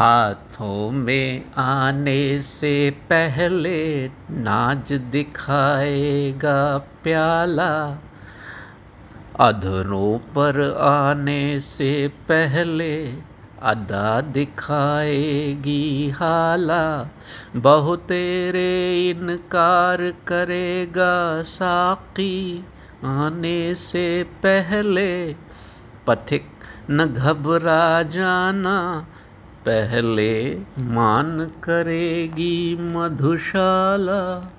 हाथों में आने से पहले नाज दिखाएगा प्याला। अधरों पर आने से पहले अदा दिखाएगी हाला। बहु तेरे इनकार करेगा साकी। आने से पहले पथिक न घबरा जाना पहले मान करेगी मधुशाला।